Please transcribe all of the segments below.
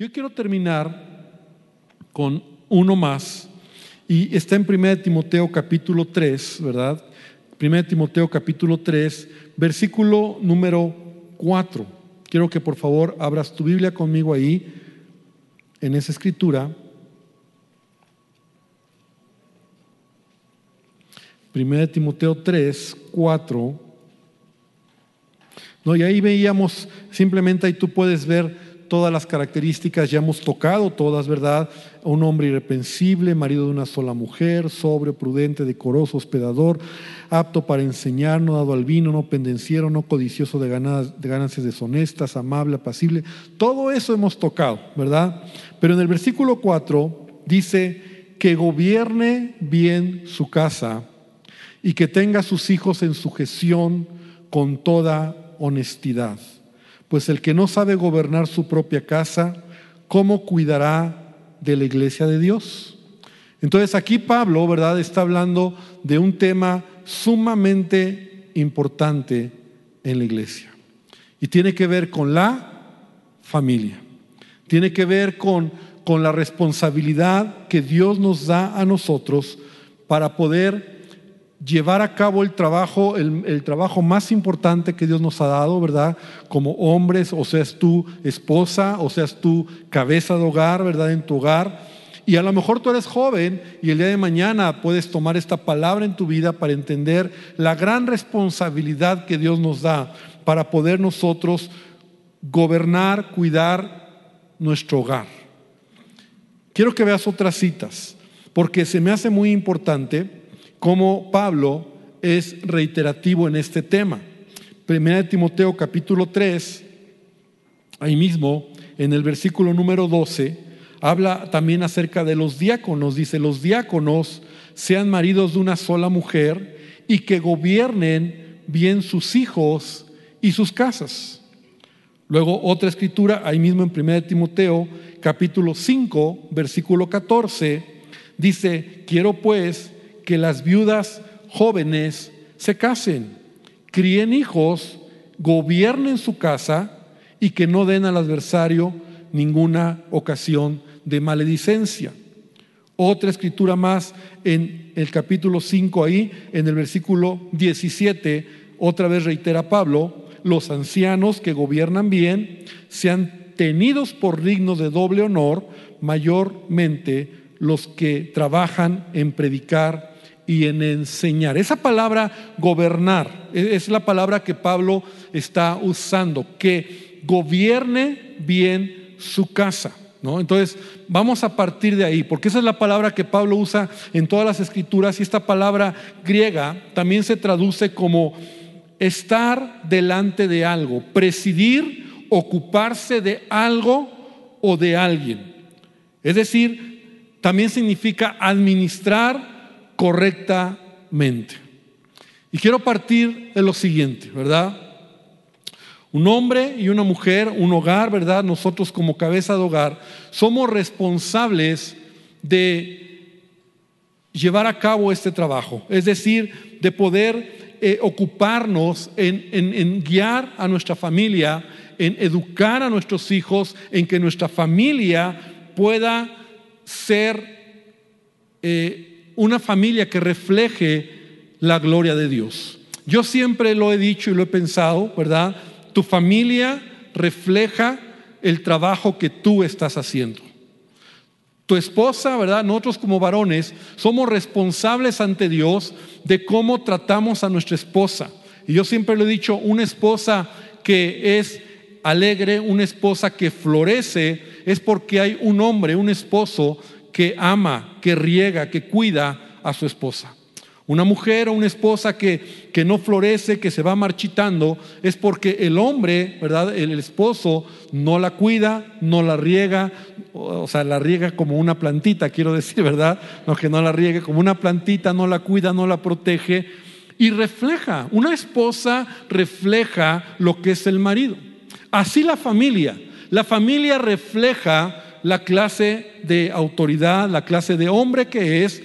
Yo quiero terminar con uno más y está en 1 Timoteo capítulo 3, ¿verdad? 1 Timoteo capítulo 3, versículo número 4. Quiero que por favor abras tu Biblia conmigo ahí, en esa escritura. 1 Timoteo 3, 4. No, y ahí veíamos, simplemente ahí tú puedes ver todas las características, ya hemos tocado todas, ¿verdad? Un hombre irreprensible, marido de una sola mujer, sobrio, prudente, decoroso, hospedador, apto para enseñar, no dado al vino, no pendenciero, no codicioso de, de ganancias deshonestas, amable, apacible. Todo eso hemos tocado, ¿verdad? Pero en el versículo 4 dice que gobierne bien su casa y que tenga a sus hijos en sujeción con toda honestidad. Pues el que no sabe gobernar su propia casa, ¿cómo cuidará de la iglesia de Dios? Entonces aquí Pablo, ¿verdad?, está hablando de un tema sumamente importante en la iglesia. Y tiene que ver con la familia. Tiene que ver con, con la responsabilidad que Dios nos da a nosotros para poder llevar a cabo el trabajo, el, trabajo más importante que Dios nos ha dado, ¿verdad? Como hombres, o seas tú esposa, o seas tú cabeza de hogar, ¿verdad? En tu hogar. Y a lo mejor tú eres joven y el día de mañana puedes tomar esta palabra en tu vida para entender la gran responsabilidad que Dios nos da para poder nosotros gobernar, cuidar nuestro hogar. Quiero que veas otras citas, porque se me hace muy importante cómo Pablo es reiterativo en este tema. Primera de Timoteo capítulo 3, ahí mismo, en el versículo número 12, habla también acerca de los diáconos. Dice, los diáconos sean maridos de una sola mujer y que gobiernen bien sus hijos y sus casas. Luego otra escritura, ahí mismo en 1 Timoteo capítulo 5, versículo 14, dice, quiero pues que las viudas jóvenes se casen, críen hijos, gobiernen su casa y que no den al adversario ninguna ocasión de maledicencia. Otra escritura más en el capítulo 5 ahí, en el versículo 17, otra vez reitera Pablo, los ancianos que gobiernan bien sean tenidos por dignos de doble honor, mayormente los que trabajan en predicar y en enseñar. Esa palabra gobernar e-, es la palabra que Pablo está usando, que gobierne bien su casa. ¿no? Entonces, vamos a partir de ahí, porque esa es la palabra que Pablo usa en todas las escrituras y esta palabra griega también se traduce como estar delante de algo, presidir, ocuparse de algo o de alguien. Es decir, también significa administrar correctamente. Y quiero partir de lo siguiente, ¿verdad? Un hombre y una mujer, un hogar, ¿verdad? Nosotros como cabeza de hogar somos responsables de llevar a cabo este trabajo, es decir, de poder eh, ocuparnos en, guiar a nuestra familia, en educar a nuestros hijos, en que nuestra familia pueda ser eh, una familia que refleje la gloria de Dios. Yo siempre lo he dicho y lo he pensado, ¿verdad? Tu familia refleja el trabajo que tú estás haciendo. Tu esposa, ¿verdad? Nosotros como varones somos responsables ante Dios de cómo tratamos a nuestra esposa. Y yo siempre lo he dicho, una esposa que es alegre, una esposa que florece, es porque hay un hombre, un esposo que ama, que riega, que cuida a su esposa. Una mujer o una esposa que, que, no florece, que se va marchitando, es porque el hombre, ¿verdad? El esposo no la cuida, no la riega, o sea, la riega como una plantita, quiero decir, ¿verdad? No que no la riegue como una plantita, no la cuida, no la protege. Y refleja, una esposa refleja lo que es el marido. Así la familia. La familia refleja la clase de autoridad, la clase de hombre que es,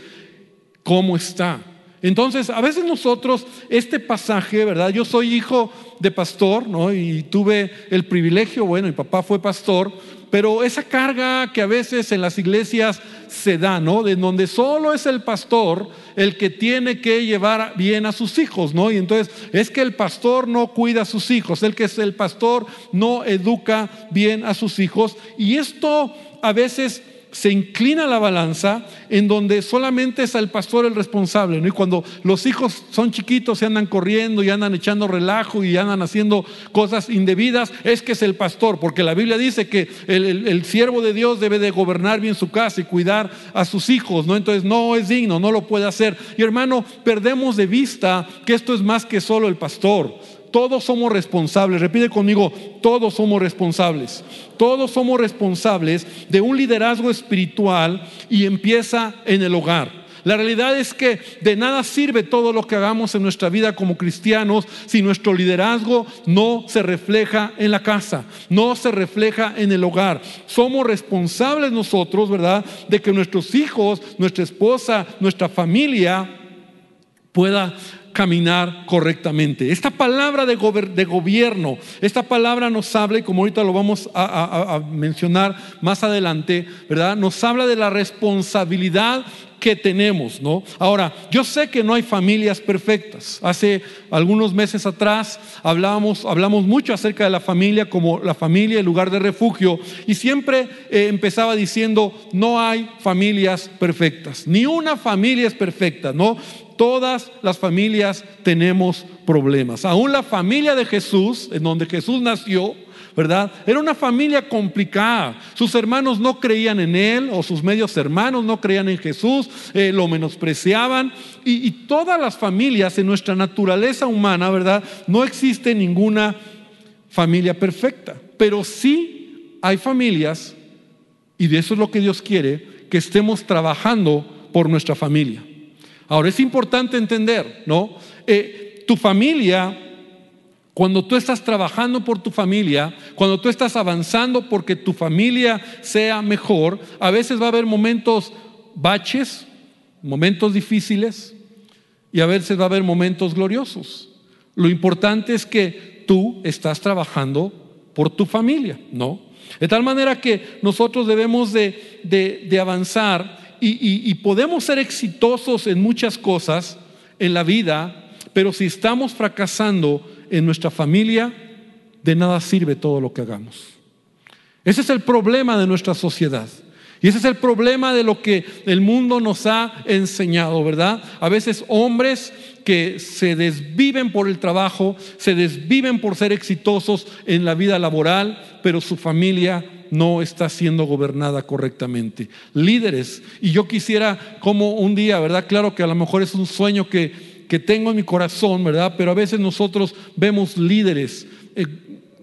cómo está. Entonces, a veces nosotros, este pasaje, ¿verdad? Yo soy hijo de pastor, ¿no? Y tuve el privilegio, bueno, mi papá fue pastor, pero esa carga que a veces en las iglesias se da, ¿no? De donde solo es el pastor el que tiene que llevar bien a sus hijos, ¿no? Y entonces es que el pastor no cuida a sus hijos, el que es el pastor no educa bien a sus hijos. Y esto a veces se inclina la balanza en donde solamente es el pastor el responsable. Y cuando los hijos son chiquitos, se andan corriendo y andan echando relajo y andan haciendo cosas indebidas, es que es el pastor, porque la Biblia dice que el, el siervo de Dios debe de gobernar bien su casa y cuidar a sus hijos. ¿no? Entonces no es digno, no lo puede hacer. Y hermano, perdemos de vista que esto es más que solo el pastor. Todos somos responsables, repite conmigo, todos somos responsables. Todos somos responsables de un liderazgo espiritual y empieza en el hogar. La realidad es que de nada sirve todo lo que hagamos en nuestra vida como cristianos si nuestro liderazgo no se refleja en la casa, no se refleja en el hogar. Somos responsables nosotros, ¿verdad?, de que nuestros hijos, nuestra esposa, nuestra familia pueda caminar correctamente. Esta palabra de, gobierno, esta palabra nos habla, y como ahorita lo vamos a, a mencionar más adelante, ¿verdad? Nos habla de la responsabilidad que tenemos, ¿no? Ahora, yo sé que no hay familias perfectas. Hace algunos meses atrás hablábamos, hablamos mucho acerca de la familia como la familia, el lugar de refugio, y siempre eh, empezaba diciendo, no hay familias perfectas, ni una familia es perfecta, ¿no? Todas las familias tenemos problemas. Aún la familia de Jesús, en donde Jesús nació, ¿verdad? Era una familia complicada. Sus hermanos no creían en él, o sus medios hermanos no creían en Jesús, eh, lo menospreciaban. Y, y todas las familias en nuestra naturaleza humana, ¿verdad? No existe ninguna familia perfecta, pero sí hay familias, y de eso es lo que Dios quiere, que estemos trabajando por nuestra familia. Ahora, es importante entender, ¿no? Eh, tu familia cuando tú estás trabajando por tu familia, cuando tú estás avanzando porque tu familia sea mejor, a veces va a haber momentos baches, momentos difíciles y a veces va a haber momentos gloriosos. Lo importante es que tú estás trabajando por tu familia, ¿no? De tal manera que nosotros debemos de, avanzar y podemos ser exitosos en muchas cosas en la vida, pero si estamos fracasando, en nuestra familia, de nada sirve todo lo que hagamos. Ese es el problema de nuestra sociedad. Y ese es el problema de lo que el mundo nos ha enseñado, ¿verdad? A veces hombres que se desviven por el trabajo, se desviven por ser exitosos en la vida laboral, pero su familia no está siendo gobernada correctamente. Líderes, y yo quisiera como un día, ¿verdad? Claro que a lo mejor es un sueño que que tengo en mi corazón, ¿verdad? Pero a veces nosotros vemos líderes, eh,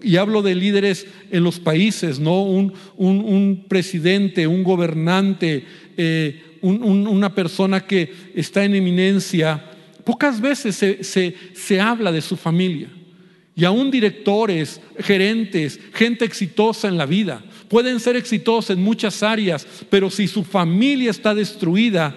y hablo de líderes en los países, ¿no? Un, presidente, un gobernante, eh, una persona que está en eminencia. Pocas veces se, se habla de su familia. Y aún directores, gerentes, gente exitosa en la vida, pueden ser exitosos en muchas áreas, pero si su familia está destruida,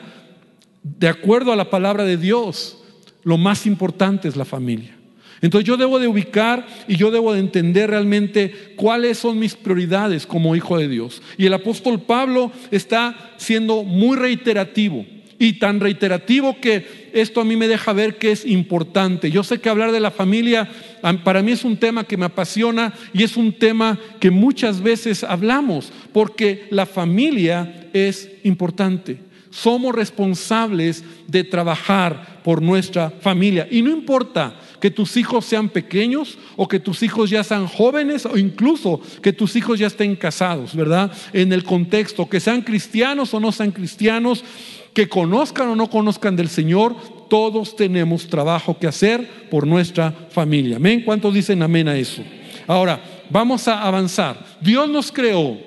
de acuerdo a la palabra de Dios, lo más importante es la familia. Entonces yo debo de ubicar y yo debo de entender realmente cuáles son mis prioridades como hijo de Dios. Y el apóstol Pablo está siendo muy reiterativo y tan reiterativo que esto a mí me deja ver que es importante. Yo sé que hablar de la familia para mí es un tema que me apasiona y es un tema que muchas veces hablamos porque la familia es importante somos responsables de trabajar por nuestra familia. Y no importa que tus hijos sean pequeños o que tus hijos ya sean jóvenes o incluso que tus hijos ya estén casados, ¿verdad? En el contexto, que sean cristianos o no sean cristianos, que conozcan o no conozcan del Señor, todos tenemos trabajo que hacer por nuestra familia. Amén. ¿Cuántos dicen amén a eso? Ahora, vamos a avanzar. Dios nos creó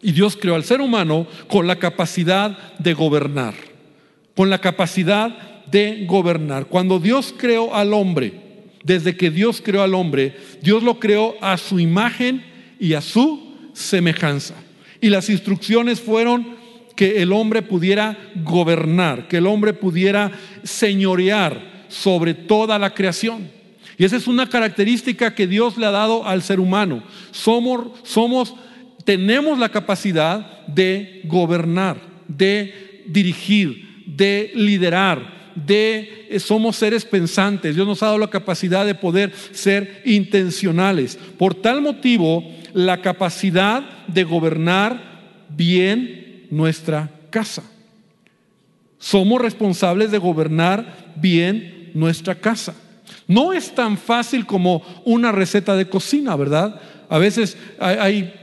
y Dios creó al ser humano con la capacidad de gobernar, con la capacidad de gobernar. Cuando Dios creó al hombre, desde que Dios creó al hombre, Dios lo creó a su imagen y a su semejanza. Y las instrucciones fueron que el hombre pudiera gobernar, que el hombre pudiera señorear sobre toda la creación. Y esa es una característica que Dios le ha dado al ser humano. Somos, somos tenemos la capacidad de gobernar, de dirigir, de liderar, de eh, somos seres pensantes. Dios nos ha dado la capacidad de poder ser intencionales. Por tal motivo, la capacidad de gobernar bien nuestra casa. Somos responsables de gobernar bien nuestra casa. No es tan fácil como una receta de cocina, ¿verdad? A veces hay,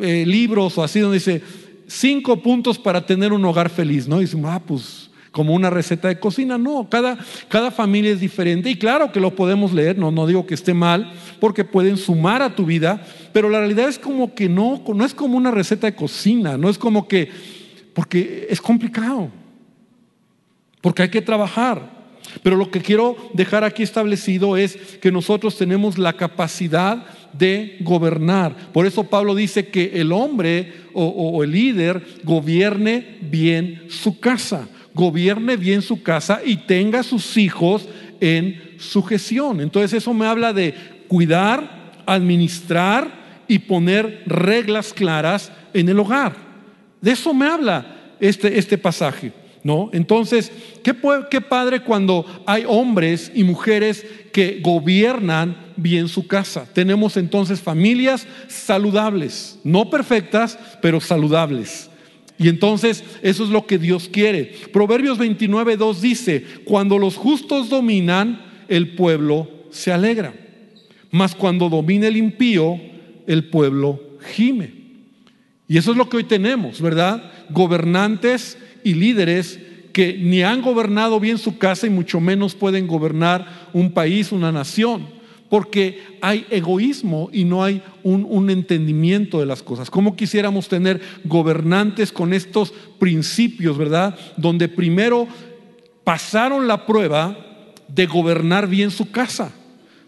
eh, libros o así donde dice cinco puntos para tener un hogar feliz, ¿no? Y dice, ah, pues como una receta de cocina. No, cada, cada familia es diferente y claro que lo podemos leer, no, no digo que esté mal, porque pueden sumar a tu vida, pero la realidad es como que no, no es como una receta de cocina, no es como que, porque es complicado, porque hay que trabajar. Pero lo que quiero dejar aquí establecido es que nosotros tenemos la capacidad de gobernar. Por eso Pablo dice que el hombre o, el líder gobierne bien su casa gobierne bien su casa y tenga sus hijos en sujeción. Entonces eso me habla de cuidar, administrar y poner reglas claras en el hogar. De eso me habla este, este pasaje. ¿No? Entonces, ¿qué, ¿qué padre cuando hay hombres y mujeres que gobiernan bien su casa? Tenemos entonces familias saludables, no perfectas, pero saludables. Y entonces eso es lo que Dios quiere. Proverbios 29, 2 dice, cuando los justos dominan, el pueblo se alegra. Mas cuando domina el impío, el pueblo gime. Y eso es lo que hoy tenemos, ¿verdad? Gobernantes y líderes que ni han gobernado bien su casa y mucho menos pueden gobernar un país, una nación porque hay egoísmo y no hay un, entendimiento de las cosas. ¿Cómo quisiéramos tener gobernantes con estos principios, verdad? Donde primero pasaron la prueba de gobernar bien su casa,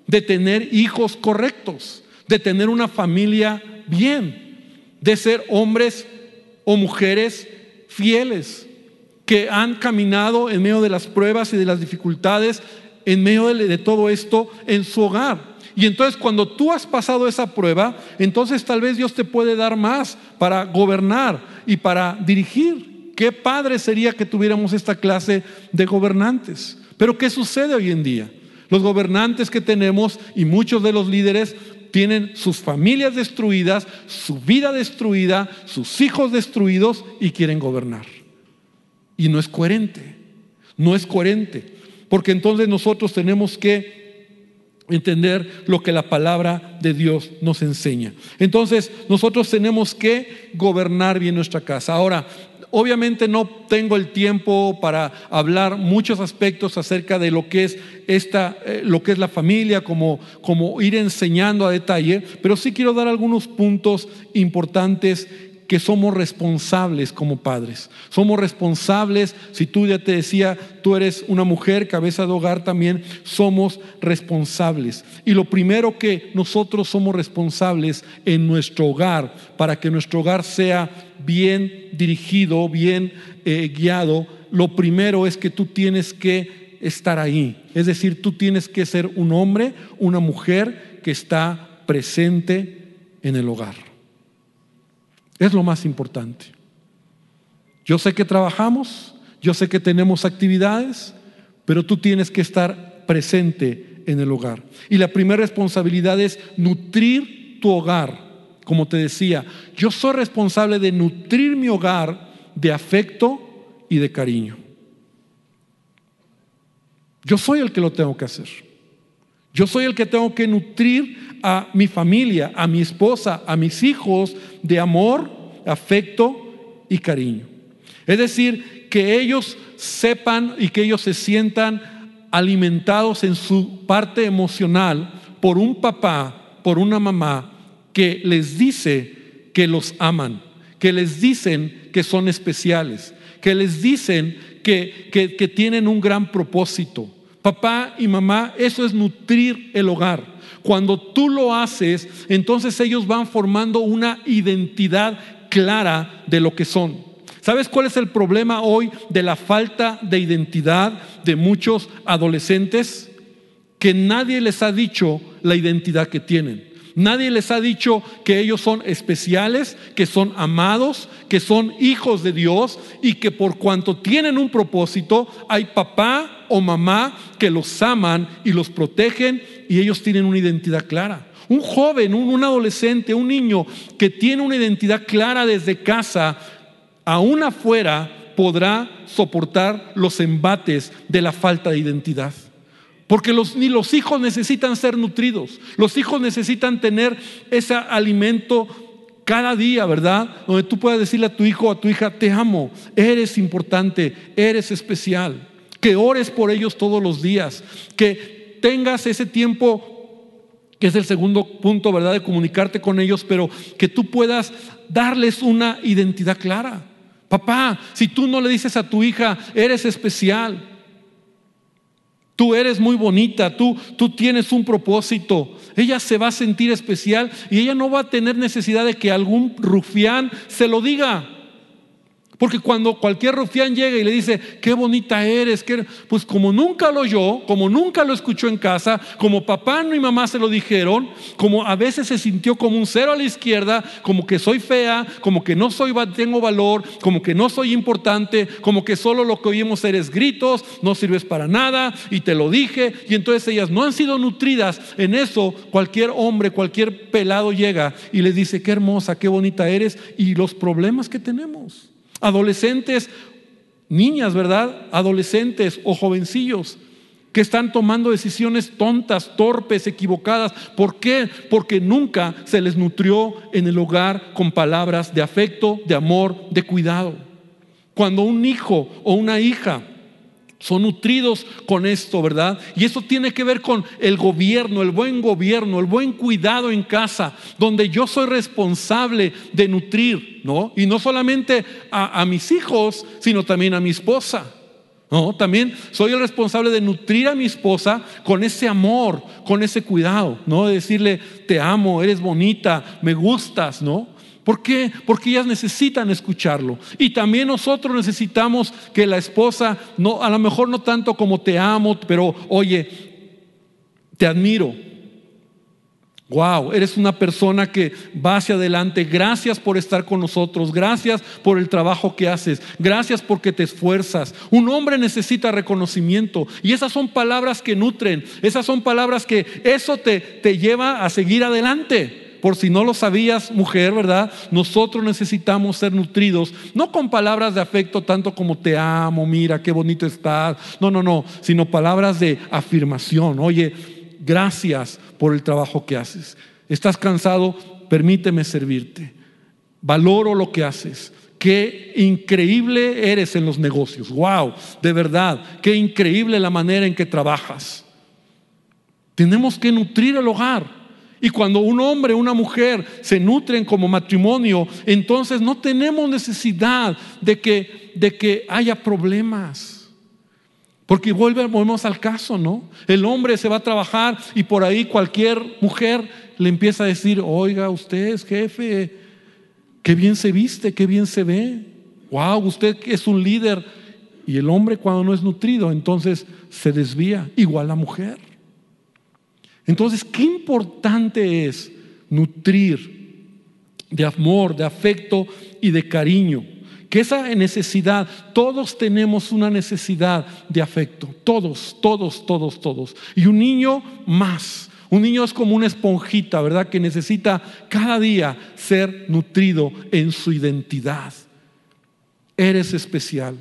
de tener hijos correctos, de tener una familia bien, de ser hombres o mujeres fieles, que han caminado en medio de las pruebas y de las dificultades en medio de, todo esto en su hogar. Y entonces cuando tú has pasado esa prueba, entonces tal vez Dios te puede dar más para gobernar y para dirigir. Qué padre sería que tuviéramos esta clase de gobernantes. Pero ¿qué sucede hoy en día? Los gobernantes que tenemos y muchos de los líderes tienen sus familias destruidas, su vida destruida, sus hijos destruidos y quieren gobernar. Y no es coherente, no es coherente porque entonces nosotros tenemos que entender lo que la palabra de Dios nos enseña. Entonces nosotros tenemos que gobernar bien nuestra casa. Ahora, obviamente no tengo el tiempo para hablar muchos aspectos acerca de lo que es esta, eh, lo que es la familia, como, como ir enseñando a detalle, pero sí quiero dar algunos puntos importantes que somos responsables como padres. Somos responsables, si tú ya te decía, tú eres una mujer, cabeza de hogar también, somos responsables. Y lo primero que nosotros somos responsables en nuestro hogar, para que nuestro hogar sea bien dirigido, bien eh, guiado, lo primero es que tú tienes que estar ahí. Es decir, tú tienes que ser un hombre, una mujer que está presente en el hogar. Es lo más importante. Yo sé que trabajamos, yo sé que tenemos actividades, pero tú tienes que estar presente en el hogar. Y la primera responsabilidad es nutrir tu hogar. Como te decía, yo soy responsable de nutrir mi hogar de afecto y de cariño. Yo soy el que lo tengo que hacer. Yo soy el que tengo que nutrir a mi familia, a mi esposa, a mis hijos de amor, afecto y cariño. Es decir, que ellos sepan y que ellos se sientan alimentados en su parte emocional por un papá, por una mamá que les dice que los aman, que les dicen que son especiales, que les dicen que, que tienen un gran propósito Papá y mamá, eso es nutrir el hogar. Cuando tú lo haces, entonces ellos van formando una identidad clara de lo que son. ¿Sabes cuál es el problema hoy de la falta de identidad de muchos adolescentes? Que nadie les ha dicho la identidad que tienen. Nadie les ha dicho que ellos son especiales, que son amados, que son hijos de Dios y que por cuanto tienen un propósito, hay papá o mamá que los aman y los protegen y ellos tienen una identidad clara. Un joven, un, adolescente, un niño que tiene una identidad clara desde casa, aún afuera podrá soportar los embates de la falta de identidad. Porque los, ni los hijos necesitan ser nutridos, los hijos necesitan tener ese alimento cada día, ¿verdad? Donde tú puedas decirle a tu hijo o a tu hija, te amo, eres importante, eres especial. Que ores por ellos todos los días, que tengas ese tiempo, que es el segundo punto, ¿verdad? De comunicarte con ellos, pero que tú puedas darles una identidad clara. Papá, si tú no le dices a tu hija, eres especial, Tú eres muy bonita, tú, tú tienes un propósito. Ella se va a sentir especial y ella no va a tener necesidad de que algún rufián se lo diga. Porque cuando cualquier rufián llega y le dice, qué bonita eres, pues como nunca lo oyó, como nunca lo escuchó en casa, como papá y mamá se lo dijeron, como a veces se sintió como un cero a la izquierda, como que soy fea, como que no soy, tengo valor, como que no soy importante, como que solo lo que oímos eres gritos, no sirves para nada y te lo dije. Y entonces ellas no han sido nutridas en eso. Cualquier hombre, cualquier pelado llega y les dice, qué hermosa, qué bonita eres y los problemas que tenemos. Adolescentes, niñas, ¿verdad? Adolescentes o jovencillos que están tomando decisiones tontas, torpes, equivocadas. ¿Por qué? Porque nunca se les nutrió en el hogar con palabras de afecto, de amor, de cuidado. Cuando un hijo o una hija son nutridos con esto, ¿verdad? Y eso tiene que ver con el gobierno, el buen gobierno, el buen cuidado en casa, donde yo soy responsable de nutrir, ¿no? Y no solamente a, mis hijos, sino también a mi esposa. No, también soy el responsable de nutrir a mi esposa con ese amor, con ese cuidado, ¿no? De decirle, te amo, eres bonita, me gustas, ¿no? ¿Por qué? Porque ellas necesitan escucharlo. Y también nosotros necesitamos que la esposa, no, a lo mejor no tanto como te amo, pero oye, te admiro. Wow, eres una persona que va hacia adelante. Gracias por estar con nosotros. Gracias por el trabajo que haces. Gracias porque te esfuerzas. Un hombre necesita reconocimiento. Y esas son palabras que nutren. Esas son palabras que eso te, te lleva a seguir adelante por si no lo sabías, mujer, ¿verdad? Nosotros necesitamos ser nutridos, no con palabras de afecto tanto como te amo, mira, qué bonito estás. No, no, no, sino palabras de afirmación. Oye, gracias por el trabajo que haces. ¿Estás cansado? Permíteme servirte. Valoro lo que haces. Qué increíble eres en los negocios. Wow, de verdad, qué increíble la manera en que trabajas. Tenemos que nutrir el hogar. Y cuando un hombre o una mujer se nutren como matrimonio, entonces no tenemos necesidad de que, de que haya problemas. Porque volvemos al caso, ¿no? El hombre se va a trabajar y por ahí cualquier mujer le empieza a decir, oiga, usted es jefe, qué bien se viste, qué bien se ve. Wow, usted es un líder. Y el hombre cuando no es nutrido, entonces se desvía, igual la mujer. Entonces, qué importante es nutrir de amor, de afecto y de cariño. Que esa necesidad, todos tenemos una necesidad de afecto, todos, todos, todos, todos. Y un niño más. Un niño es como una esponjita, ¿verdad? Que necesita cada día ser nutrido en su identidad. Eres especial,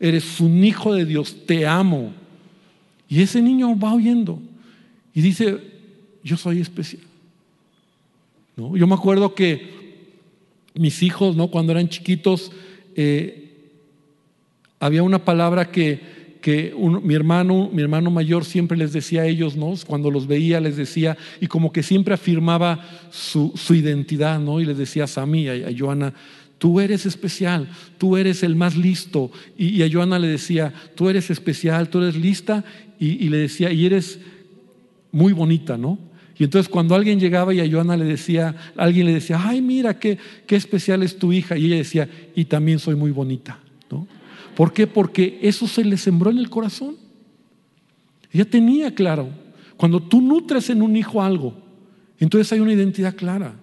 eres un hijo de Dios, te amo. Y ese niño va oyendo y dice, yo soy especial. ¿No? Yo me acuerdo que mis hijos, ¿no? cuando eran chiquitos, eh, había una palabra que, mi, hermano, mi hermano mayor siempre les decía a ellos, ¿no? cuando los veía les decía, y como que siempre afirmaba su, identidad, ¿no? y les decía a Sammy, a, a Joana, tú eres especial, tú eres el más listo. Y, a Joana le decía, tú eres especial, tú eres lista, y, y, le decía, y eres muy bonita, ¿no? Y entonces cuando alguien llegaba y a Joana le decía, alguien le decía, ay, mira, qué, qué especial es tu hija. Y ella decía, y también soy muy bonita. ¿no? ¿Por qué? Porque eso se le sembró en el corazón. Ella tenía claro, cuando tú nutres en un hijo algo, Entonces hay una identidad clara.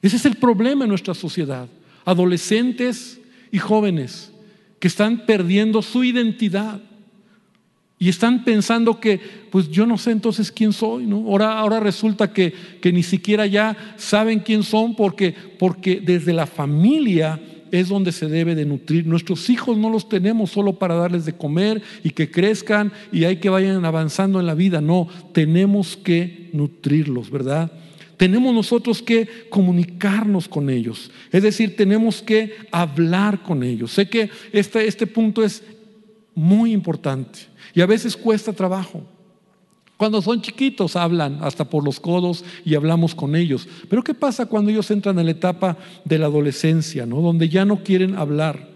Ese es el problema en nuestra sociedad. Adolescentes y jóvenes que están perdiendo su identidad y están pensando que, pues yo no sé entonces quién soy, ¿no? Ahora, ahora resulta que, que ni siquiera ya saben quién son porque, porque desde la familia es donde se debe de nutrir. Nuestros hijos no los tenemos solo para darles de comer y que crezcan y hay que vayan avanzando en la vida. No, tenemos que nutrirlos, ¿verdad? Tenemos nosotros que comunicarnos con ellos. Es decir, tenemos que hablar con ellos. Sé que este, este punto es muy importante y a veces cuesta trabajo. Cuando son chiquitos hablan hasta por los codos y hablamos con ellos. Pero ¿qué pasa cuando ellos entran en la etapa de la adolescencia, ¿no? donde ya no quieren hablar,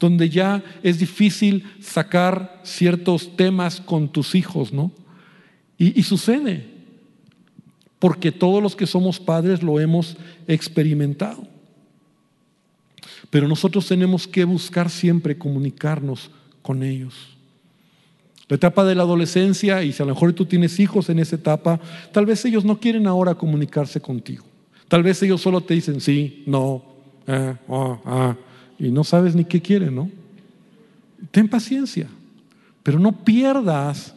donde ya es difícil sacar ciertos temas con tus hijos, ¿no? Y, y sucede, porque todos los que somos padres lo hemos experimentado. Pero nosotros tenemos que buscar siempre comunicarnos con ellos. La etapa de la adolescencia, y si a lo mejor tú tienes hijos en esa etapa, tal vez ellos no quieren ahora comunicarse contigo. Tal vez ellos solo te dicen sí, no, eh, ah, ah, y no sabes ni qué quieren, ¿no? Ten paciencia, pero no pierdas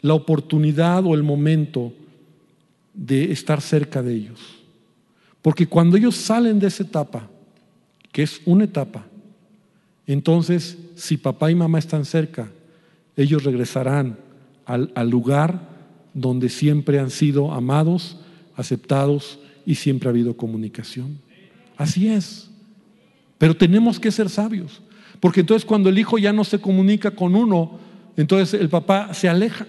la oportunidad o el momento de estar cerca de ellos. Porque cuando ellos salen de esa etapa, que es una etapa, entonces si papá y mamá están cerca, ellos regresarán al, lugar donde siempre han sido amados, aceptados y siempre ha habido comunicación. Así es. Pero tenemos que ser sabios, porque entonces cuando el hijo ya no se comunica con uno, entonces el papá se aleja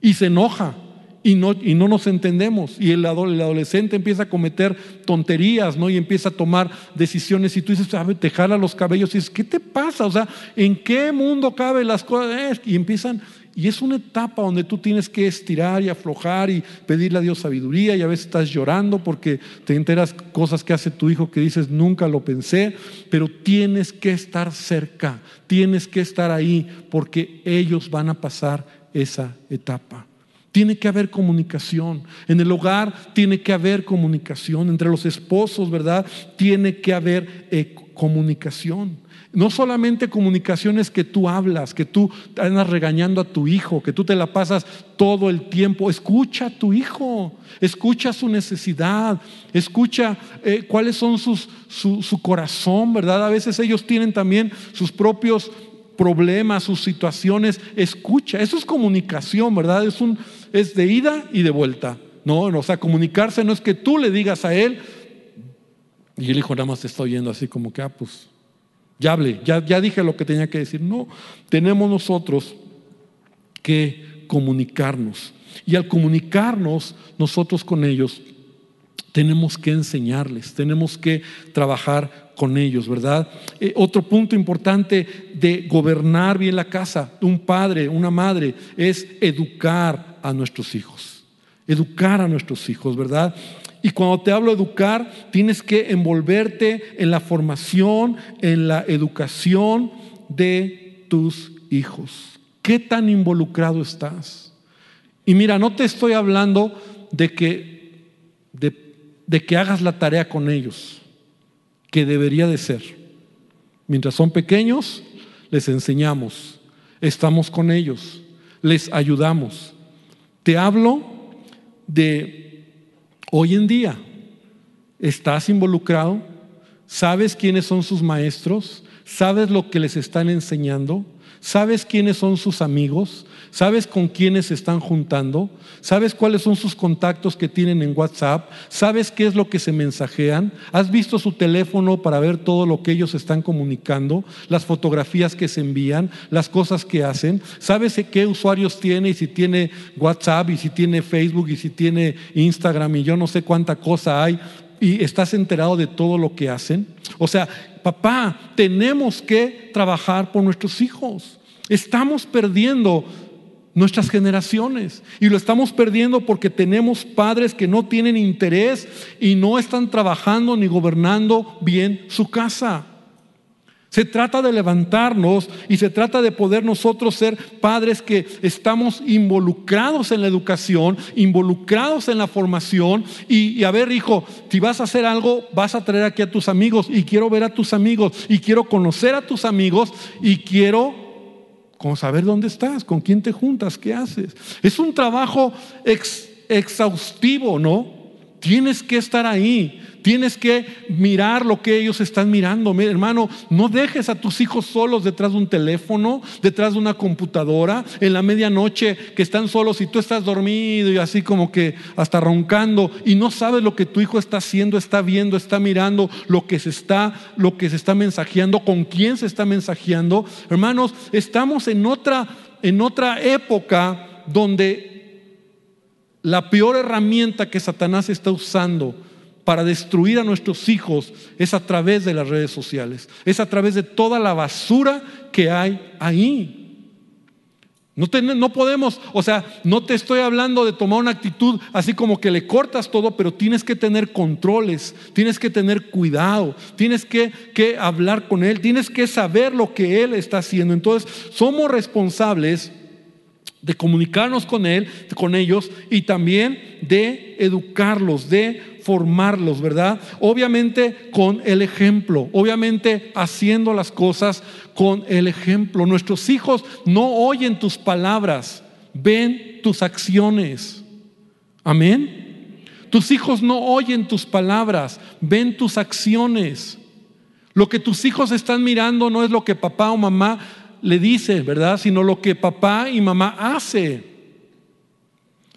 y se enoja y no, y no nos entendemos. Y el, adolescente empieza a cometer tonterías, ¿no? Y empieza a tomar decisiones. Y tú dices, ¿sabes? Te jala los cabellos y dices, ¿qué te pasa? O sea, ¿en qué mundo caben las cosas? Y empiezan. Y es una etapa donde tú tienes que estirar y aflojar y pedirle a Dios sabiduría. Y a veces estás llorando porque te enteras cosas que hace tu hijo que dices, nunca lo pensé. Pero tienes que estar cerca, tienes que estar ahí porque ellos van a pasar esa etapa. Tiene que haber comunicación. En el hogar tiene que haber comunicación. Entre los esposos, ¿verdad? Tiene que haber eh, comunicación. No solamente comunicaciones que tú hablas, que tú andas regañando a tu hijo, que tú te la pasas todo el tiempo. Escucha a tu hijo, escucha su necesidad, escucha eh, cuáles son sus, su, su corazón, ¿verdad? A veces ellos tienen también sus propios problemas, sus situaciones, escucha. Eso es comunicación, ¿verdad? Es, un, es de ida y de vuelta. No, o sea, comunicarse no es que tú le digas a él y el hijo nada más te está oyendo así como que, ah, pues, ya hablé, ya, ya dije lo que tenía que decir. No, tenemos nosotros que comunicarnos. Y al comunicarnos nosotros con ellos, tenemos que enseñarles, tenemos que trabajar con ellos, ¿verdad? Eh, otro punto importante de gobernar bien la casa, un padre, una madre, es educar a nuestros hijos. Educar a nuestros hijos, ¿verdad? Y cuando te hablo de educar, tienes que envolverte en la formación, en la educación de tus hijos. ¿Qué tan involucrado estás? Y mira, no te estoy hablando de que, de, de que hagas la tarea con ellos que debería de ser. Mientras son pequeños, les enseñamos, estamos con ellos, les ayudamos. Te hablo de hoy en día. ¿Estás involucrado? ¿Sabes quiénes son sus maestros? ¿Sabes lo que les están enseñando? ¿Sabes quiénes son sus amigos? ¿Sabes con quiénes se están juntando? ¿Sabes cuáles son sus contactos que tienen en WhatsApp? ¿Sabes qué es lo que se mensajean? ¿Has visto su teléfono para ver todo lo que ellos están comunicando? Las fotografías que se envían, las cosas que hacen. ¿Sabes qué usuarios tiene y si tiene WhatsApp y si tiene Facebook y si tiene Instagram y yo no sé cuánta cosa hay? y estás enterado de todo lo que hacen. O sea, papá, tenemos que trabajar por nuestros hijos. Estamos perdiendo nuestras generaciones. Y lo estamos perdiendo porque tenemos padres que no tienen interés y no están trabajando ni gobernando bien su casa. Se trata de levantarnos y se trata de poder nosotros ser padres que estamos involucrados en la educación, involucrados en la formación y, a ver, hijo, si vas a hacer algo, vas a traer aquí a tus amigos y quiero ver a tus amigos y quiero conocer a tus amigos y quiero saber dónde estás, con quién te juntas, qué haces. Es un trabajo exhaustivo, ¿no? Tienes que estar ahí, tienes que mirar lo que ellos están mirando. hermano, no dejes a tus hijos solos detrás de un teléfono, detrás de una computadora, en la medianoche que están solos y tú estás dormido y así como que hasta roncando y no sabes lo que tu hijo está haciendo, está viendo, está mirando, lo que se está, lo que se está mensajeando, con quién se está mensajeando. Hermanos, estamos en otra, en otra época donde la peor herramienta que Satanás está usando para destruir a nuestros hijos es a través de las redes sociales, es a través de toda la basura que hay ahí. No, no, podemos, o sea, no te estoy hablando de tomar una actitud así como que le cortas todo, pero tienes que tener controles, tienes que tener cuidado, tienes que, que hablar con él, tienes que saber lo que él está haciendo. Entonces, somos responsables de comunicarnos con él, con ellos y también de educarlos, de formarlos, ¿verdad? Obviamente con el ejemplo, obviamente haciendo las cosas con el ejemplo. Nuestros hijos no oyen tus palabras, ven tus acciones. Amén. Tus hijos no oyen tus palabras, ven tus acciones. Lo que tus hijos están mirando no es lo que papá o mamá le dice, ¿verdad? Sino lo que papá y mamá hace.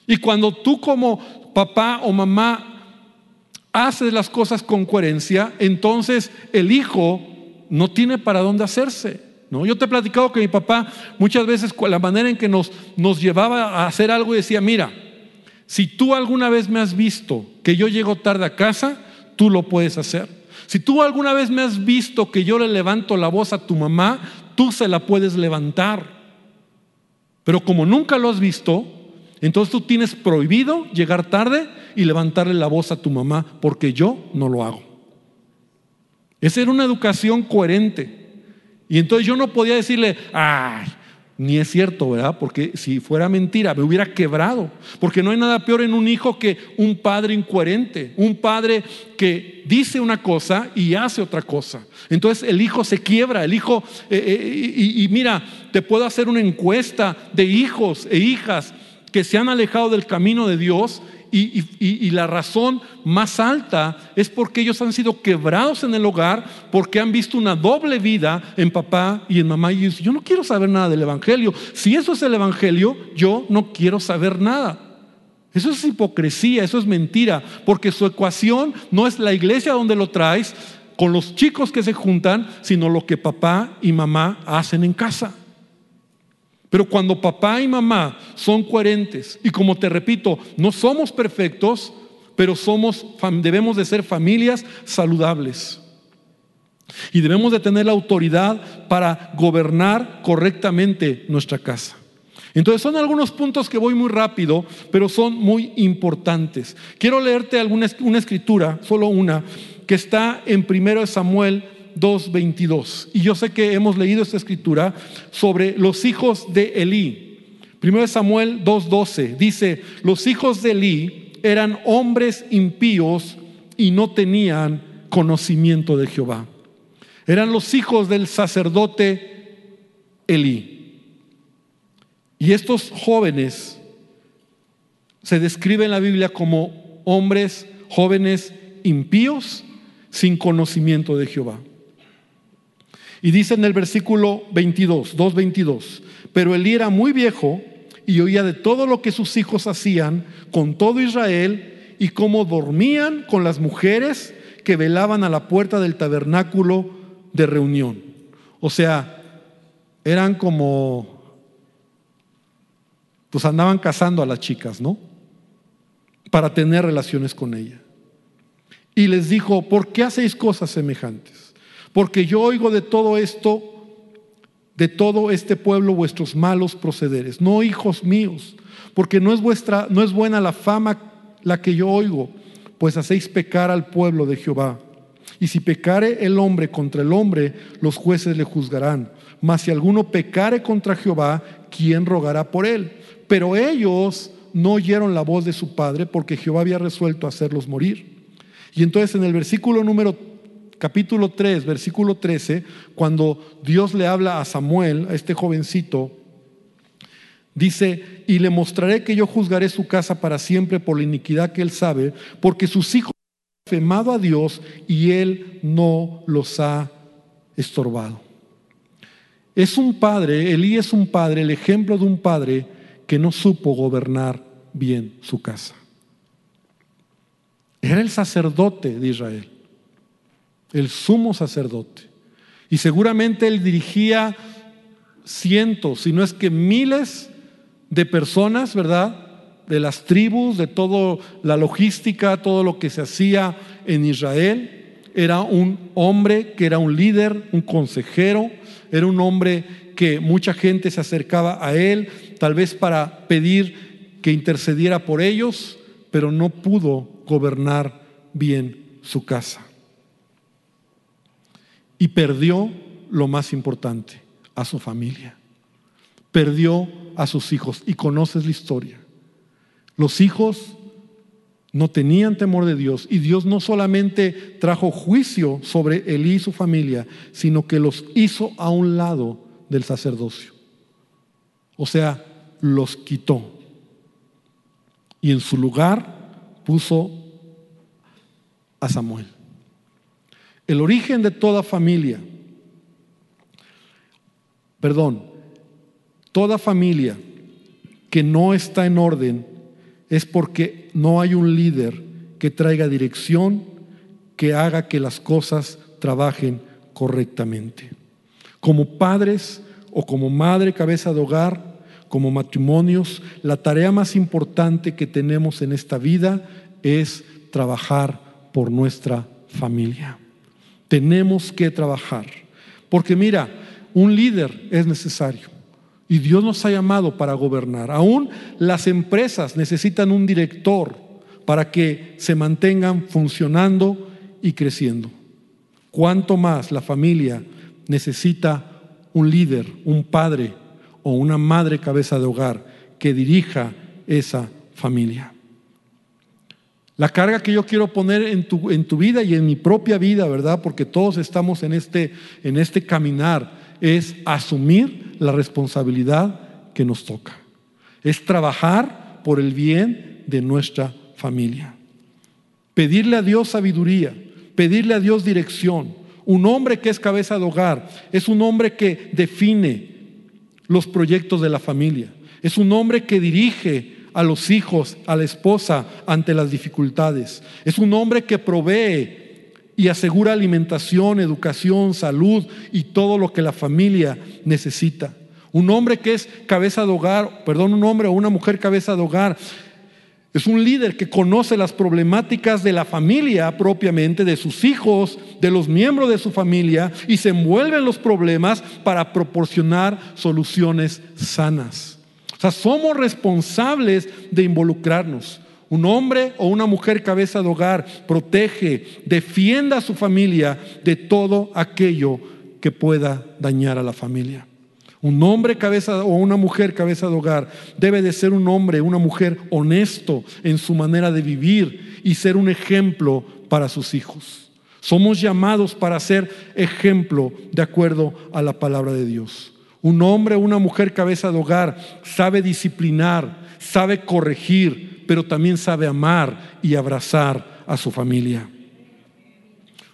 Y cuando tú como papá o mamá haces las cosas con coherencia, entonces el hijo no tiene para dónde hacerse. ¿no? Yo te he platicado que mi papá muchas veces la manera en que nos, nos llevaba a hacer algo decía, mira, si tú alguna vez me has visto que yo llego tarde a casa, tú lo puedes hacer. Si tú alguna vez me has visto que yo le levanto la voz a tu mamá, tú se la puedes levantar. Pero como nunca lo has visto, entonces tú tienes prohibido llegar tarde y levantarle la voz a tu mamá, porque yo no lo hago. Esa era una educación coherente. Y entonces yo no podía decirle, ay, ni es cierto, ¿verdad? Porque si fuera mentira, me hubiera quebrado. Porque no hay nada peor en un hijo que un padre incoherente, un padre que dice una cosa y hace otra cosa. Entonces el hijo se quiebra, el hijo, eh, eh, y, y mira, te puedo hacer una encuesta de hijos e hijas que se han alejado del camino de Dios y, la razón más alta es porque ellos han sido quebrados en el hogar, porque han visto una doble vida en papá y en mamá. Y yo no quiero saber nada del Evangelio. Si eso es el Evangelio, yo no quiero saber nada. Eso es hipocresía, eso es mentira, porque su ecuación no es la iglesia donde lo traes, con los chicos que se juntan, sino lo que papá y mamá hacen en casa. Pero cuando papá y mamá son coherentes, y como te repito, no somos perfectos, pero somos, debemos de ser familias saludables. Y debemos de tener la autoridad para gobernar correctamente nuestra casa. Entonces son algunos puntos que voy muy rápido, pero son muy importantes. Quiero leerte alguna una escritura, solo una, que está en 1 Samuel 2.22. Y yo sé que hemos leído esta escritura sobre los hijos de Elí. Primero Samuel 2.12 dice, los hijos de Elí eran hombres impíos y no tenían conocimiento de Jehová. Eran los hijos del sacerdote Elí. Y estos jóvenes se describen en la Biblia como hombres jóvenes impíos sin conocimiento de Jehová. Y dice en el versículo 22, 2.22, pero Elí era muy viejo y oía de todo lo que sus hijos hacían con todo Israel y cómo dormían con las mujeres que velaban a la puerta del tabernáculo de reunión. O sea, eran como, pues andaban cazando a las chicas, ¿no? Para tener relaciones con ella. Y les dijo, ¿por qué hacéis cosas semejantes? Porque yo oigo de todo esto, de todo este pueblo vuestros malos procederes. No, hijos míos, porque no es vuestra, no es buena la fama la que yo oigo, pues hacéis pecar al pueblo de Jehová. Y si pecare el hombre contra el hombre, los jueces le juzgarán. Mas si alguno pecare contra Jehová, ¿quién rogará por él? Pero ellos no oyeron la voz de su padre porque Jehová había resuelto hacerlos morir. Y entonces en el versículo número capítulo 3, versículo 13, cuando Dios le habla a Samuel, a este jovencito, dice, y le mostraré que yo juzgaré su casa para siempre por la iniquidad que él sabe, porque sus hijos han afemado a Dios y él no los ha estorbado. Es un padre, Elí es un padre, el ejemplo de un padre que no supo gobernar bien su casa. Era el sacerdote de Israel, el sumo sacerdote. Y seguramente él dirigía cientos, si no es que miles de personas, ¿verdad? De las tribus, de toda la logística, todo lo que se hacía en Israel. Era un hombre que era un líder, un consejero, era un hombre que mucha gente se acercaba a él, tal vez para pedir que intercediera por ellos, pero no pudo gobernar bien su casa. Y perdió lo más importante, a su familia. Perdió a sus hijos. Y conoces la historia. Los hijos no tenían temor de Dios y Dios no solamente trajo juicio sobre Elí y su familia, sino que los hizo a un lado del sacerdocio. O sea, los quitó. Y en su lugar puso a Samuel. El origen de toda familia, perdón, toda familia que no está en orden es porque no hay un líder que traiga dirección, que haga que las cosas trabajen correctamente. Como padres o como madre cabeza de hogar, como matrimonios, la tarea más importante que tenemos en esta vida es trabajar por nuestra familia. Tenemos que trabajar. Porque mira, un líder es necesario. Y Dios nos ha llamado para gobernar. Aún las empresas necesitan un director para que se mantengan funcionando y creciendo. Cuanto más la familia necesita un líder, un padre o una madre cabeza de hogar que dirija esa familia. La carga que yo quiero poner en tu, en tu vida y en mi propia vida, ¿verdad? Porque todos estamos en este, en este caminar, es asumir la responsabilidad que nos toca. Es trabajar por el bien de nuestra familia. Pedirle a Dios sabiduría, pedirle a Dios dirección, un hombre que es cabeza de hogar es un hombre que define los proyectos de la familia. Es un hombre que dirige a los hijos, a la esposa ante las dificultades. Es un hombre que provee y asegura alimentación, educación, salud y todo lo que la familia necesita. Un hombre que es cabeza de hogar, perdón, un hombre o una mujer cabeza de hogar es un líder que conoce las problemáticas de la familia propiamente, de sus hijos, de los miembros de su familia y se envuelve en los problemas para proporcionar soluciones sanas. Sea, somos responsables de involucrarnos. Un hombre o una mujer cabeza de hogar protege, defienda a su familia de todo aquello que pueda dañar a la familia. Un hombre cabeza o una mujer cabeza de hogar debe de ser un hombre, una mujer honesto en su manera de vivir y ser un ejemplo para sus hijos. Somos llamados para ser ejemplo de acuerdo a la palabra de Dios. Un hombre o una mujer cabeza de hogar sabe disciplinar, sabe corregir, pero también sabe amar y abrazar a su familia.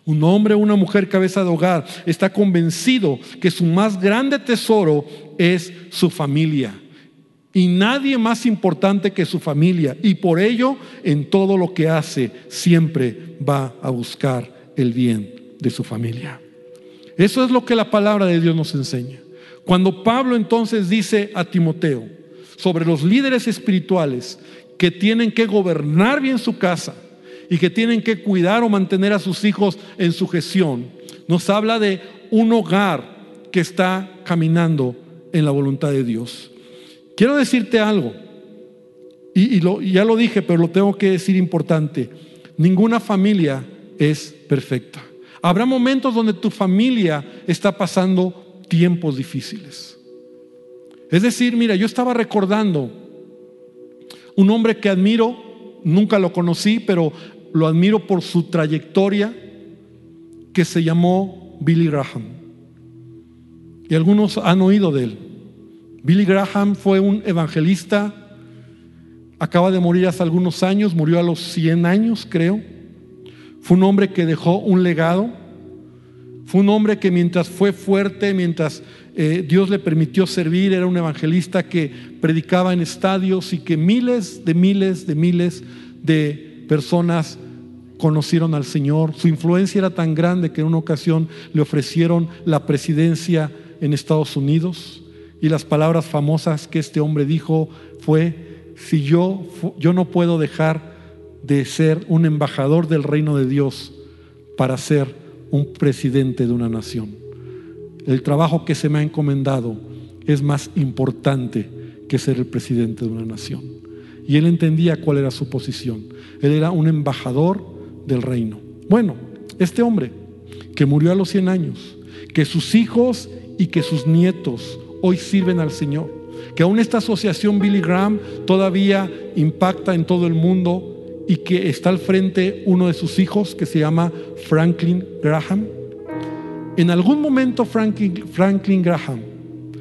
Un hombre o una mujer cabeza de hogar está convencido que su más grande tesoro es su familia. Y nadie más importante que su familia. Y por ello, en todo lo que hace, siempre va a buscar el bien de su familia. Eso es lo que la palabra de Dios nos enseña. Cuando Pablo entonces dice a Timoteo sobre los líderes espirituales que tienen que gobernar bien su casa, y que tienen que cuidar o mantener a sus hijos en sujeción. Nos habla de un hogar que está caminando en la voluntad de Dios. Quiero decirte algo, y, ya lo dije, pero lo tengo que decir importante. Ninguna familia es perfecta. Habrá momentos donde tu familia está pasando tiempos difíciles. Es decir, mira, yo estaba recordando un hombre que admiro, nunca lo conocí, pero lo admiro por su trayectoria, que se llamó Billy Graham. Y algunos han oído de él. Billy Graham fue un evangelista, acaba de morir hace algunos años, murió a los 100 años, creo. Fue un hombre que dejó un legado. Fue un hombre que mientras fue fuerte, mientras eh, Dios le permitió servir, era un evangelista que predicaba en estadios y que miles de miles de miles de personas conocieron al Señor. Su influencia era tan grande que en una ocasión le ofrecieron la presidencia en Estados Unidos y las palabras famosas que este hombre dijo fue, si yo, yo no puedo dejar de ser un embajador del reino de Dios para ser un presidente de una nación. El trabajo que se me ha encomendado es más importante que ser el presidente de una nación. Y él entendía cuál era su posición. Él era un embajador del reino. Bueno, este hombre que murió a los 100 años, que sus hijos y que sus nietos hoy sirven al Señor. Que aún esta asociación Billy Graham todavía impacta en todo el mundo y que está al frente uno de sus hijos que se llama Franklin Graham. En algún momento Franklin, Graham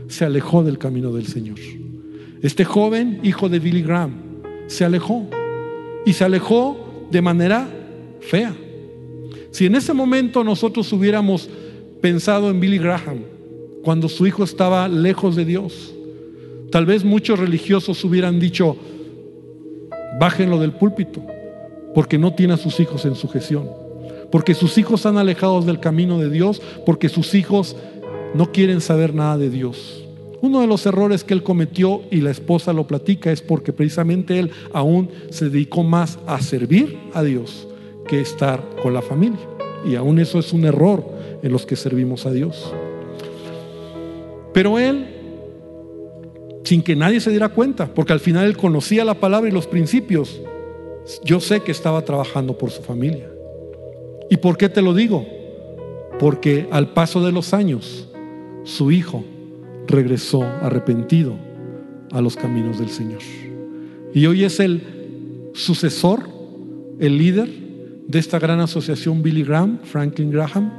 se alejó del camino del Señor. Este joven, hijo de Billy Graham, se alejó y se alejó de manera fea. Si en ese momento nosotros hubiéramos pensado en Billy Graham, cuando su hijo estaba lejos de Dios. Tal vez muchos religiosos hubieran dicho, bájenlo del púlpito, porque no tiene a sus hijos en sujeción, porque sus hijos han alejados del camino de Dios, porque sus hijos no quieren saber nada de Dios. Uno de los errores que él cometió y la esposa lo platica es porque precisamente él aún se dedicó más a servir a Dios que estar con la familia. Y aún eso es un error en los que servimos a Dios. Pero él, sin que nadie se diera cuenta, porque al final él conocía la palabra y los principios, yo sé que estaba trabajando por su familia. ¿Y por qué te lo digo? Porque al paso de los años, su hijo regresó arrepentido a los caminos del Señor. Y hoy es el sucesor, el líder de esta gran asociación Billy Graham, Franklin Graham,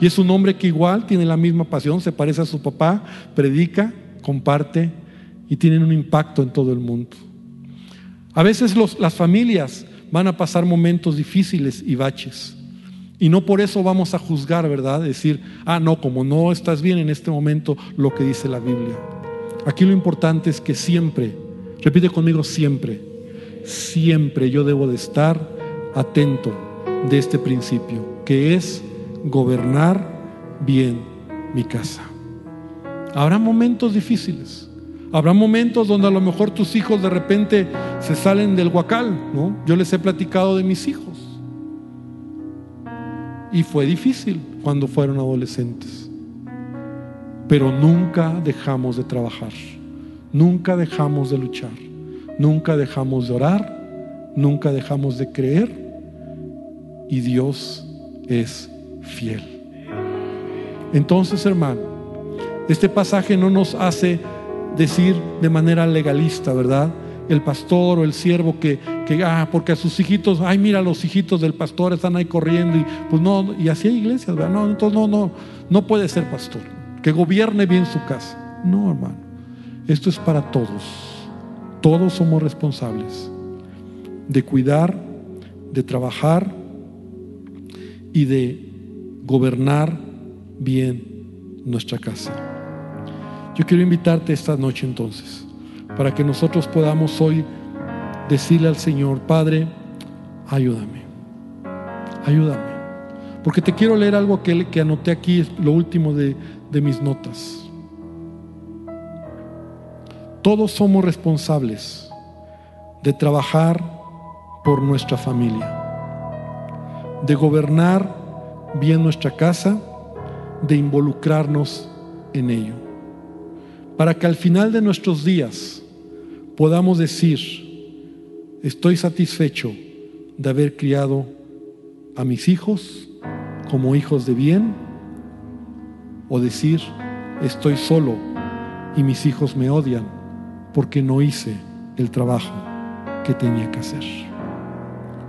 y es un hombre que igual tiene la misma pasión, se parece a su papá, predica, comparte y tienen un impacto en todo el mundo. A veces las familias van a pasar momentos difíciles y baches. Y no por eso vamos a juzgar, ¿verdad? Decir, ah, no, como no estás bien en este momento, lo que dice la Biblia. Aquí lo importante es que siempre, repite conmigo, siempre, siempre yo debo de estar atento de este principio, que es gobernar bien mi casa. Habrá momentos difíciles. Habrá momentos donde a lo mejor tus hijos de repente se salen del huacal, ¿no? Yo les he platicado de mis hijos. Y fue difícil cuando fueron adolescentes. Pero nunca dejamos de trabajar. Nunca dejamos de luchar. Nunca dejamos de orar. Nunca dejamos de creer. Y Dios es fiel. Entonces, hermano, este pasaje no nos hace decir de manera legalista, ¿verdad? El pastor o el siervo que, que, ah, porque a sus hijitos, ay, mira, los hijitos del pastor están ahí corriendo y pues no, y así hay iglesias, ¿verdad? No, entonces no, no, no puede ser pastor, que gobierne bien su casa. No, hermano, esto es para todos. Todos somos responsables de cuidar, de trabajar y de gobernar bien nuestra casa. Yo quiero invitarte esta noche entonces, para que nosotros podamos hoy decirle al Señor, Padre, ayúdame, ayúdame. Porque te quiero leer algo que, anoté aquí, lo último de mis notas. Todos somos responsables de trabajar por nuestra familia, de gobernar bien nuestra casa, de involucrarnos en ello. Para que al final de nuestros días podamos decir, estoy satisfecho de haber criado a mis hijos como hijos de bien o decir, estoy solo y mis hijos me odian porque no hice el trabajo que tenía que hacer.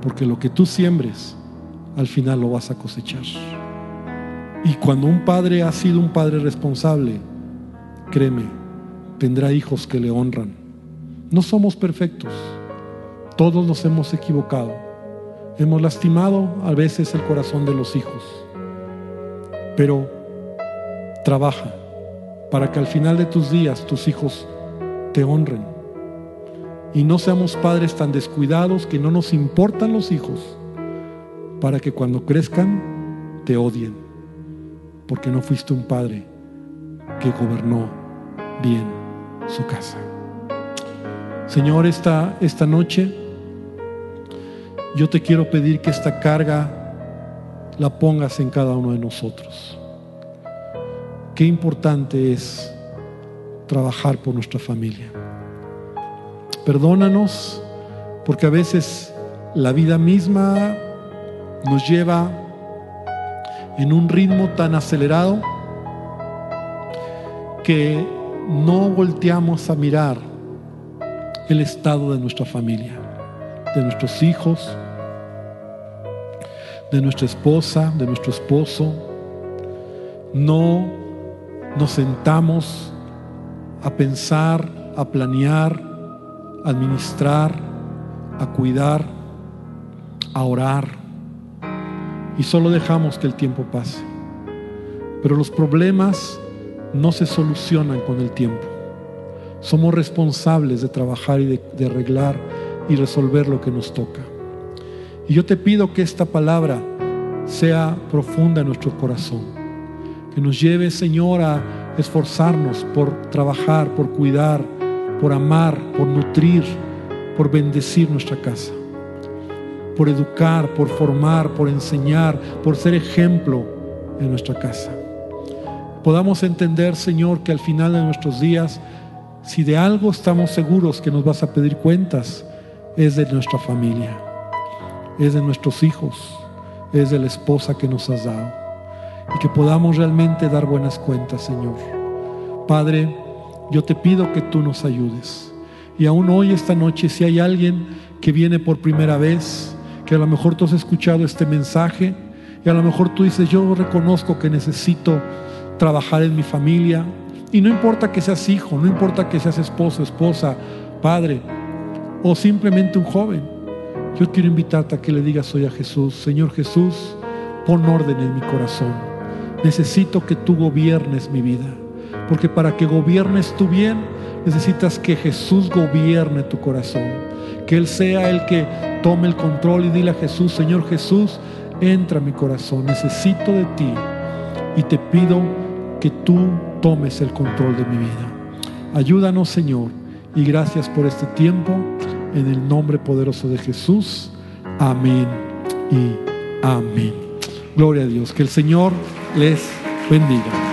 Porque lo que tú siembres, al final lo vas a cosechar. Y cuando un padre ha sido un padre responsable, créeme, tendrá hijos que le honran. No somos perfectos. Todos nos hemos equivocado. Hemos lastimado a veces el corazón de los hijos. Pero trabaja para que al final de tus días tus hijos te honren. Y no seamos padres tan descuidados que no nos importan los hijos, para que cuando crezcan te odien, porque no fuiste un padre que gobernó bien su casa. Señor, esta, esta noche yo te quiero pedir que esta carga la pongas en cada uno de nosotros. Qué importante es trabajar por nuestra familia. Perdónanos porque a veces la vida misma nos lleva en un ritmo tan acelerado que no volteamos a mirar el estado de nuestra familia, de nuestros hijos, de nuestra esposa, de nuestro esposo. No nos sentamos a pensar, a planear, a administrar, a cuidar, a orar. Y solo dejamos que el tiempo pase. Pero los problemas no se solucionan con el tiempo. Somos responsables de trabajar y de, arreglar y resolver lo que nos toca. Y yo te pido que esta palabra sea profunda en nuestro corazón. Que nos lleve, Señor, a esforzarnos por trabajar, por cuidar, por amar, por nutrir, por bendecir nuestra casa, por educar, por formar, por enseñar, por ser ejemplo en nuestra casa. Podamos entender, Señor, que al final de nuestros días, si de algo estamos seguros que nos vas a pedir cuentas, es de nuestra familia, es de nuestros hijos, es de la esposa que nos has dado. Y que podamos realmente dar buenas cuentas, Señor. Padre, yo te pido que tú nos ayudes. Y aún hoy, esta noche, si hay alguien que viene por primera vez, que a lo mejor tú has escuchado este mensaje, y a lo mejor tú dices, yo reconozco que necesito trabajar en mi familia, y no importa que seas hijo, no importa que seas esposo, esposa, padre, o simplemente un joven, yo quiero invitarte a que le digas hoy a Jesús, Señor Jesús, pon orden en mi corazón. Necesito que tú gobiernes mi vida. Porque para que gobiernes tú bien, necesitas que Jesús gobierne tu corazón. Que Él sea el que tome el control y dile a Jesús, Señor Jesús, entra a mi corazón. Necesito de ti. Y te pido que tú tomes el control de mi vida. Ayúdanos, Señor. Y gracias por este tiempo. En el nombre poderoso de Jesús. Amén y amén. Gloria a Dios. Que el Señor les bendiga.